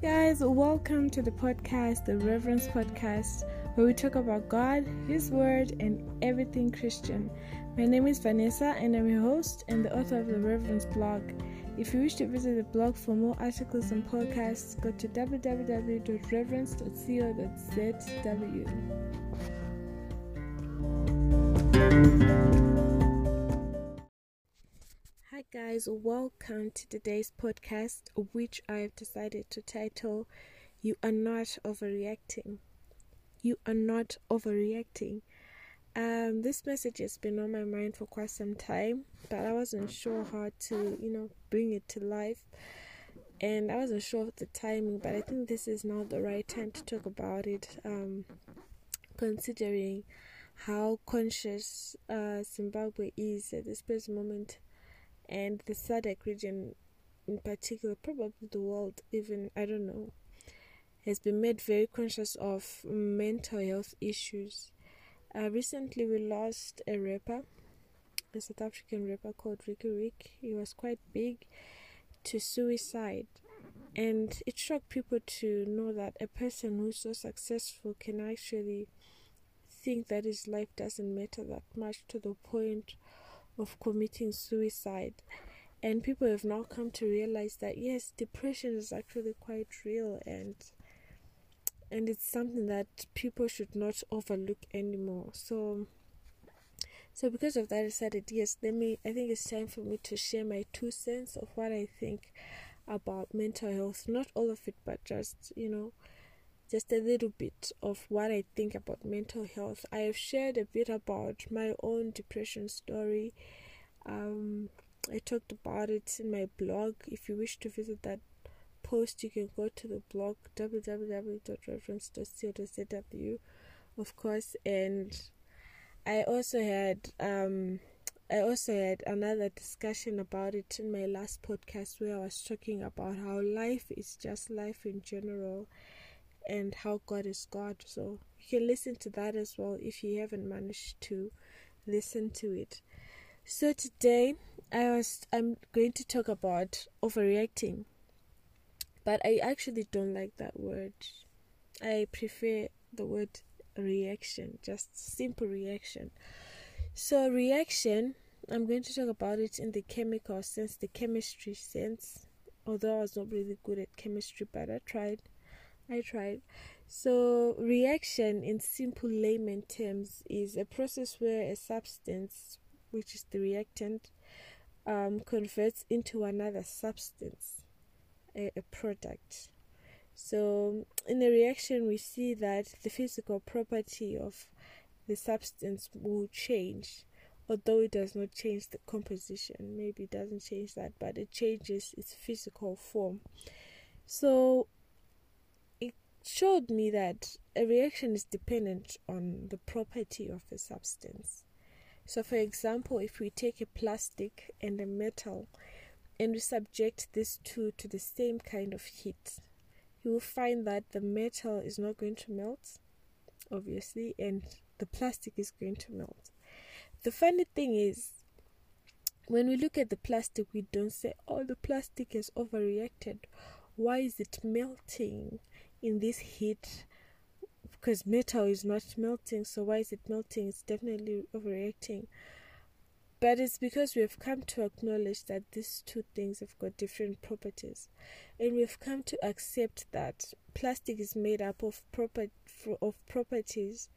guys, welcome to the podcast, the Reverence Podcast, where we talk about God, His Word, and everything Christian. My name is Vanessa, and I'm your host and the author of the Reverence blog. If you wish to visit the blog for more articles and podcasts, go to www.reverence.co.zw. Hi, guys, welcome to today's podcast, which I have decided to title You Are Not Overreacting. You are not overreacting. Um, this message has been on my mind for quite some time, but I wasn't sure how to, you know, bring it to life. And I wasn't sure of the timing, but I think this is now the right time to talk about it, um, considering how conscious uh, Zimbabwe is at this present moment and the SADC region in particular, probably the world, even, I don't know, has been made very conscious of mental health issues. Uh, recently, we lost a rapper, a South African rapper called Riky Rick. He was quite big to suicide. And it shocked people to know that a person who's so successful can actually think that his life doesn't matter that much to the point of committing suicide. And people have now come to realize that yes, depression is actually quite real and and it's something that people should not overlook anymore. So so because of that I decided yes, let me I think it's time for me to share my two cents of what I think about mental health. Not all of it but just, you know, just a little bit of what I think about mental health. I have shared a bit about my own depression story. Um, I talked about it in my blog. If you wish to visit that post, you can go to the blog www.reverence.co.zw, of course. And I also had um, I also had another discussion about it in my last podcast where I was talking about how life is just life in general and how God is God. So you can listen to that as well if you haven't managed to listen to it. So today I was I'm going to talk about overreacting. But I actually don't like that word. I prefer the word reaction, just simple reaction. So reaction, I'm going to talk about it in the chemical sense, the chemistry sense. Although I was not really good at chemistry, but I tried. I tried. So, reaction in simple layman terms is a process where a substance, which is the reactant, um, converts into another substance, a, a product. So, in a reaction, we see that the physical property of the substance will change, although it does not change the composition. Maybe it doesn't change that, but it changes its physical form. So, showed me that a reaction is dependent on the property of a substance. So, for example, if we take a plastic and a metal and we subject these two to the same kind of heat, you will find that the metal is not going to melt, obviously, and the plastic is going to melt. The funny thing is, when we look at the plastic, we don't say, oh, the plastic has overreacted. Why is it melting? In this heat because metal is not melting so why is it melting? It's definitely overreacting. But it's because we have come to acknowledge that these two things have got different properties. And we've come to accept that plastic is made up of proper of properties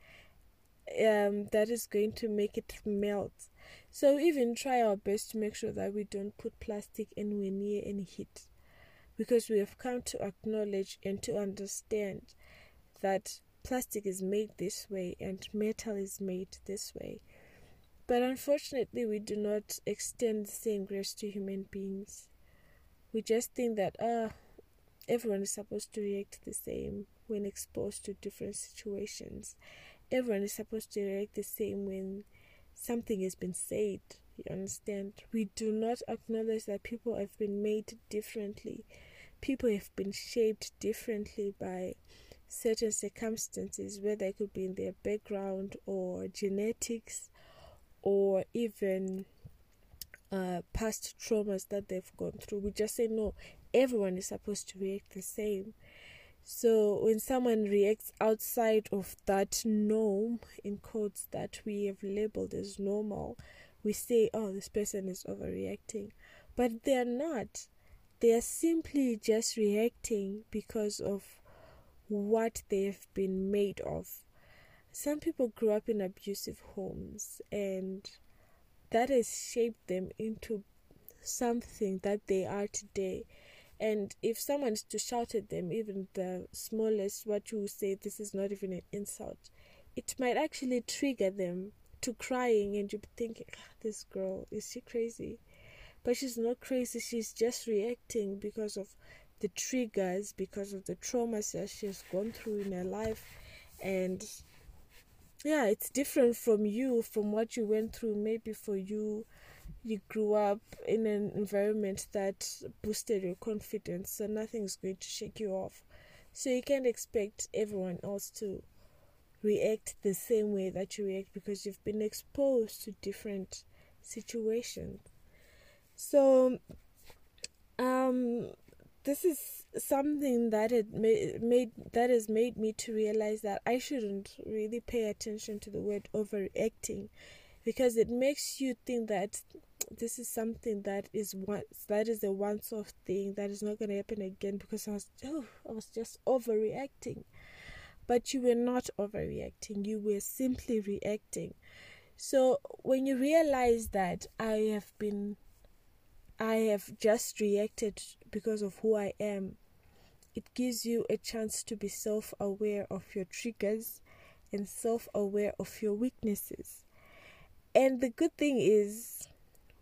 um, that is going to make it melt. So even try our best to make sure that we don't put plastic anywhere near any heat because we have come to acknowledge and to understand that plastic is made this way and metal is made this way. But unfortunately, we do not extend the same grace to human beings. We just think that, ah, everyone is supposed to react the same when exposed to different situations. Everyone is supposed to react the same when something has been said. You understand? We do not acknowledge that people have been made differently people have been shaped differently by certain circumstances, whether it could be in their background or genetics or even uh, past traumas that they've gone through. We just say, no, everyone is supposed to react the same. So when someone reacts outside of that norm, in quotes, that we have labeled as normal, we say, oh, this person is overreacting. But they're not. They are simply just reacting because of what they've been made of. Some people grew up in abusive homes and that has shaped them into something that they are today. And if someone is to shout at them, even the smallest, what you say, this is not even an insult, it might actually trigger them to crying, and you're thinking, ah, this girl, is she crazy? But she's not crazy, she's just reacting because of the triggers, because of the traumas that she has gone through in her life. And yeah, it's different from you, from what you went through. Maybe for you, you grew up in an environment that boosted your confidence, so nothing's going to shake you off. So you can't expect everyone else to react the same way that you react because you've been exposed to different situations. So, um, this is something that had made, made that has made me to realize that I shouldn't really pay attention to the word overreacting because it makes you think that this is something that is one that is a once off thing that is not going to happen again because I was oh I was just overreacting. But you were not overreacting you were simply reacting. So when you realize that I have been I have just reacted because of who I am. It gives you a chance to be self aware of your triggers and self aware of your weaknesses. And the good thing is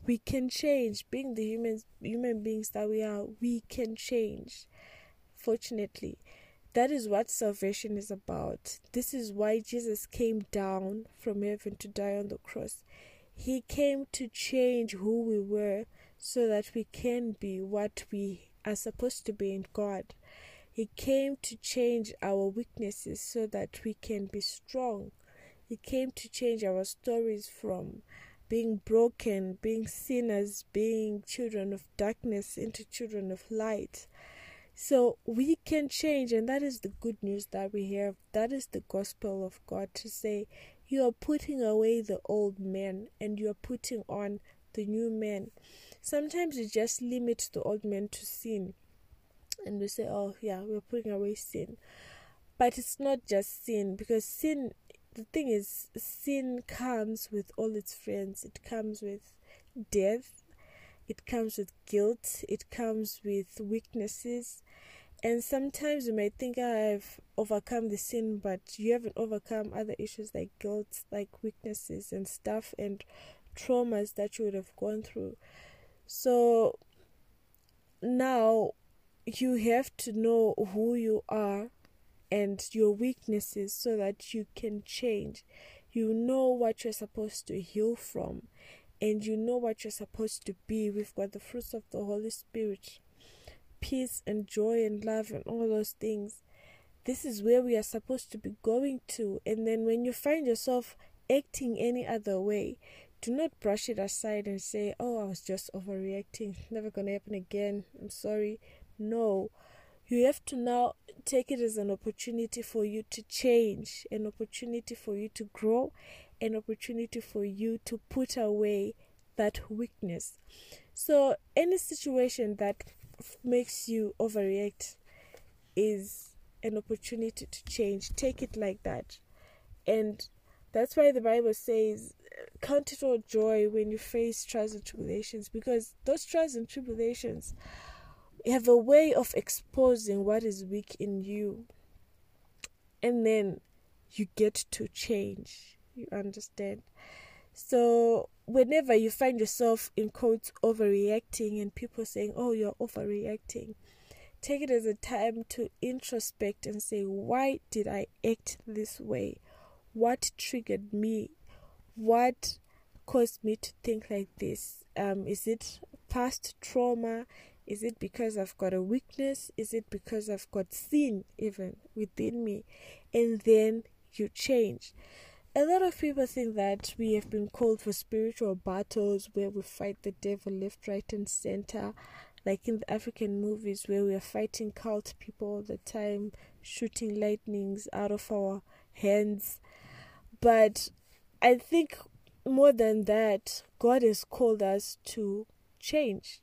we can change. Being the human human beings that we are we can change fortunately. That is what salvation is about. This is why jesus came down from heaven to die on the cross. He came to change who we were so that we can be what we are supposed to be in god he came to change our weaknesses so that we can be strong he came to change our stories from being broken, being sinners, being children of darkness into children of light. So we can change, and that is the good news that we have. That is the gospel of God to say, You are putting away the old man and you are putting on the new man. Sometimes we just limit the old man to sin, and we say, Oh, yeah, we're putting away sin. But it's not just sin because sin the thing is, sin comes with all its friends. It comes with death, it comes with guilt, it comes with weaknesses. And sometimes you might think ah, I've overcome the sin, but you haven't overcome other issues like guilt, like weaknesses and stuff, and traumas that you would have gone through. So now you have to know who you are and your weaknesses so that you can change. You know what you're supposed to heal from, and you know what you're supposed to be. We've got the fruits of the Holy Spirit peace and joy and love and all those things. This is where we are supposed to be going to. And then when you find yourself acting any other way, do not brush it aside and say, Oh, I was just overreacting. Never gonna happen again. I'm sorry. No you have to now take it as an opportunity for you to change, an opportunity for you to grow, an opportunity for you to put away that weakness. So, any situation that makes you overreact is an opportunity to change. Take it like that. And that's why the Bible says, Count it all joy when you face trials and tribulations, because those trials and tribulations have a way of exposing what is weak in you. And then you get to change you understand? So whenever you find yourself in quotes overreacting and people saying oh you're overreacting take it as a time to introspect and say why did i act this way what triggered me what caused me to think like this um is it past trauma is it because I've got a weakness? Is it because I've got sin even within me? And then you change. A lot of people think that we have been called for spiritual battles where we fight the devil left, right, and center. like in the African movies where we are fighting cult people all the time, shooting lightnings out of our hands. But I think more than that, God has called us to change.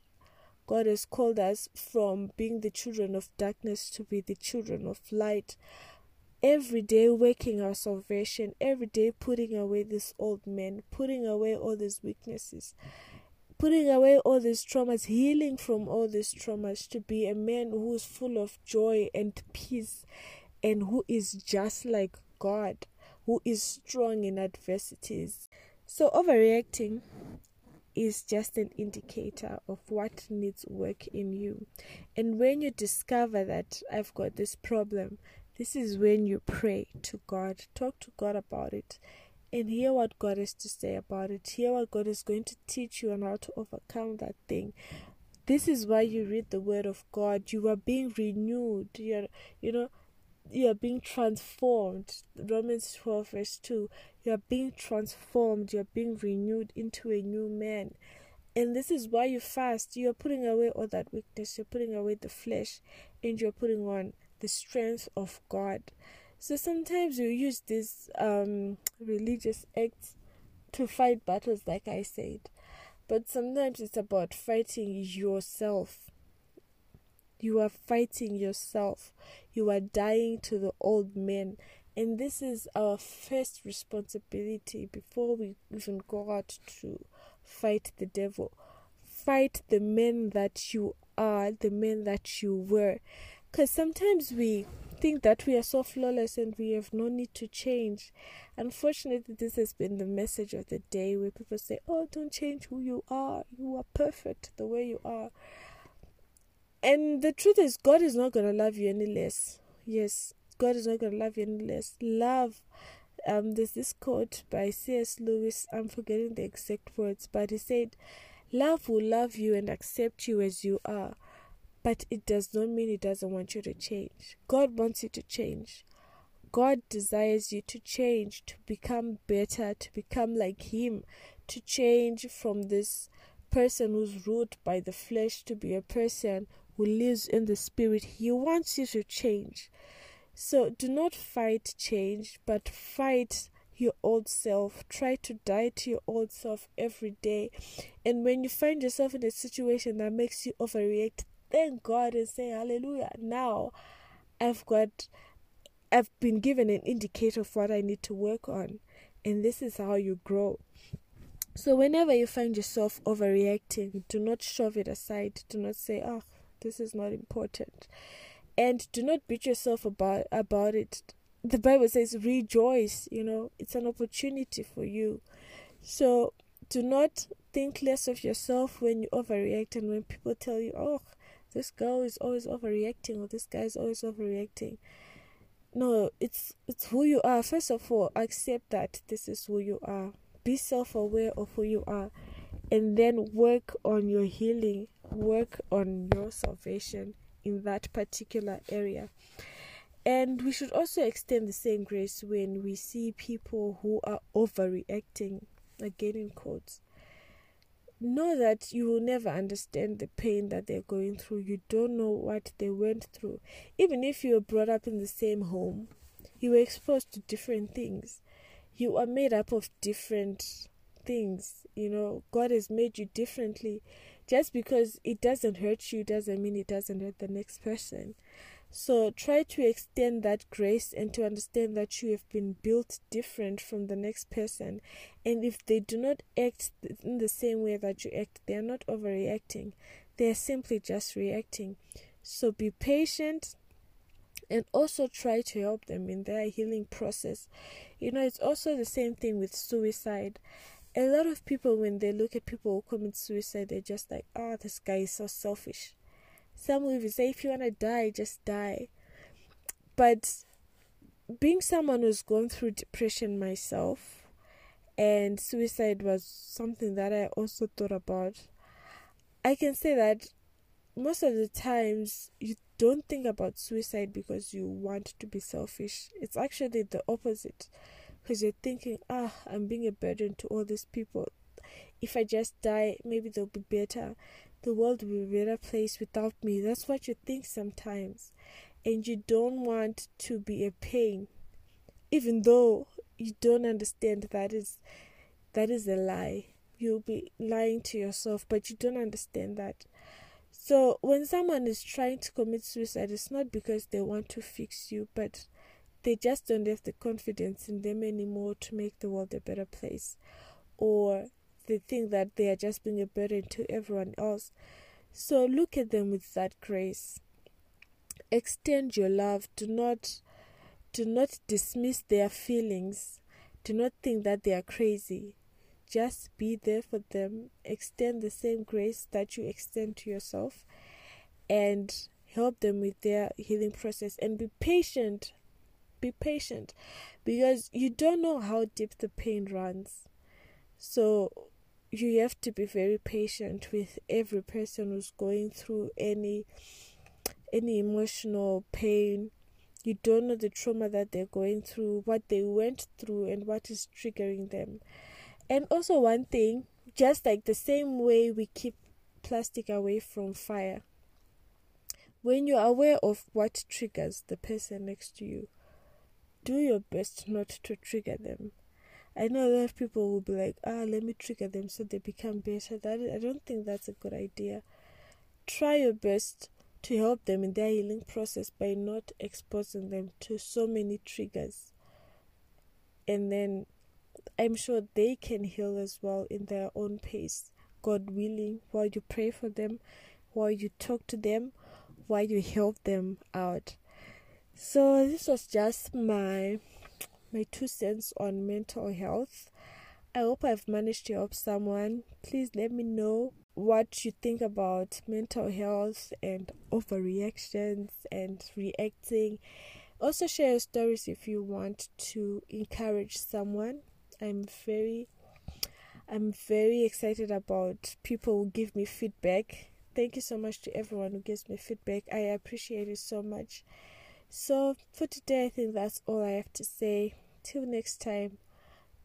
God has called us from being the children of darkness to be the children of light. Every day waking our salvation, every day putting away this old man, putting away all these weaknesses, putting away all these traumas, healing from all these traumas to be a man who is full of joy and peace and who is just like God, who is strong in adversities. So, overreacting is just an indicator of what needs work in you. And when you discover that I've got this problem, this is when you pray to God, talk to God about it, and hear what God has to say about it. Hear what God is going to teach you on how to overcome that thing. This is why you read the word of God. You are being renewed. You're you know you are being transformed. Romans 12, verse 2. You are being transformed. You are being renewed into a new man. And this is why you fast. You are putting away all that weakness. You're putting away the flesh. And you're putting on the strength of God. So sometimes you use these um, religious acts to fight battles, like I said. But sometimes it's about fighting yourself you are fighting yourself. You are dying to the old man. And this is our first responsibility before we even go out to fight the devil. Fight the men that you are, the men that you were. Because sometimes we think that we are so flawless and we have no need to change. Unfortunately, this has been the message of the day where people say, Oh, don't change who you are. You are perfect the way you are. And the truth is, God is not going to love you any less. Yes, God is not going to love you any less. Love. Um, there's this quote by C.S. Lewis. I'm forgetting the exact words, but he said, "Love will love you and accept you as you are, but it does not mean it doesn't want you to change. God wants you to change. God desires you to change, to become better, to become like Him, to change from this person who's ruled by the flesh to be a person who lives in the spirit, he wants you to change. So do not fight change, but fight your old self. Try to die to your old self every day. And when you find yourself in a situation that makes you overreact, thank God and say hallelujah. Now I've got I've been given an indicator of what I need to work on. And this is how you grow. So whenever you find yourself overreacting, do not shove it aside. Do not say, Oh, this is not important. And do not beat yourself about about it. The bible says rejoice you know it's an opportunity for you. So do not think less of yourself when you overreact and when people tell you oh this girl is always overreacting or this guy is always overreacting. No it's it's who you are. First of all accept that this is who you are. Be self-aware of who you are and then work on your healing work on your salvation in that particular area. And we should also extend the same grace when we see people who are overreacting, again in quotes. Know that you will never understand the pain that they're going through. You don't know what they went through. Even if you were brought up in the same home, you were exposed to different things. You are made up of different things. You know, God has made you differently just because it doesn't hurt you doesn't mean it doesn't hurt the next person. So try to extend that grace and to understand that you have been built different from the next person. And if they do not act in the same way that you act, they are not overreacting. They are simply just reacting. So be patient and also try to help them in their healing process. You know, it's also the same thing with suicide a lot of people when they look at people who commit suicide they're just like oh this guy is so selfish. Some will even say if you want to die just die. But being someone who's gone through depression myself and suicide was something that i also thought about i can say that most of the times you don't think about suicide because you want to be selfish. It's actually the opposite because you're thinking, ah, I'm being a burden to all these people. If I just die, maybe they'll be better. the world will be a better place without me. That's what you think sometimes. And you don't want to be a pain. Even though you don't understand that is that is a lie. You'll be lying to yourself, but you don't understand that. So when someone is trying to commit suicide, it's not because they want to fix you, but they just don't have the confidence in them anymore to make the world a better place. Or they think that they are just being a burden to everyone else. So look at them with that grace. Extend your love. Do not do not dismiss their feelings. Do not think that they are crazy. Just be there for them. Extend the same grace that you extend to yourself and help them with their healing process and be patient. Be patient because you don't know how deep the pain runs. So you have to be very patient with every person who's going through any any emotional pain. You don't know the trauma that they're going through what they went through and what is triggering them. And also one thing just like the same way we keep plastic away from fire. When you're aware of what triggers the person next to you do your best not to trigger them I know a lot of people will be like, ah, let me trigger them so they become better. That I don't think that's a good idea. Try your best to help them in their healing process by not exposing them to so many triggers. And then I'm sure they can heal as well in their own pace, God willing, while you pray for them, while you talk to them, while you help them out. So, this was just my my two cents on mental health. I hope I've managed to help someone. Please let me know what you think about mental health and overreactions and reacting. Also, share your stories if you want to encourage someone. I'm very, I'm very excited about people who give me feedback. Thank you so much to everyone who gives me feedback. I appreciate it so much. So, for today, I think that's all I have to say. Till next time,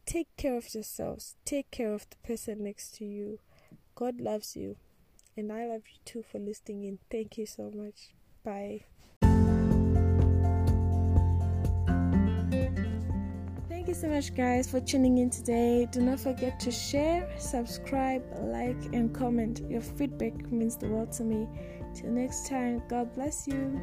take care of yourselves, take care of the person next to you. God loves you, and I love you too for listening in. Thank you so much. Bye. Thank you so much, guys, for tuning in today. Do not forget to share, subscribe, like, and comment. Your feedback means the world to me. Till next time, God bless you.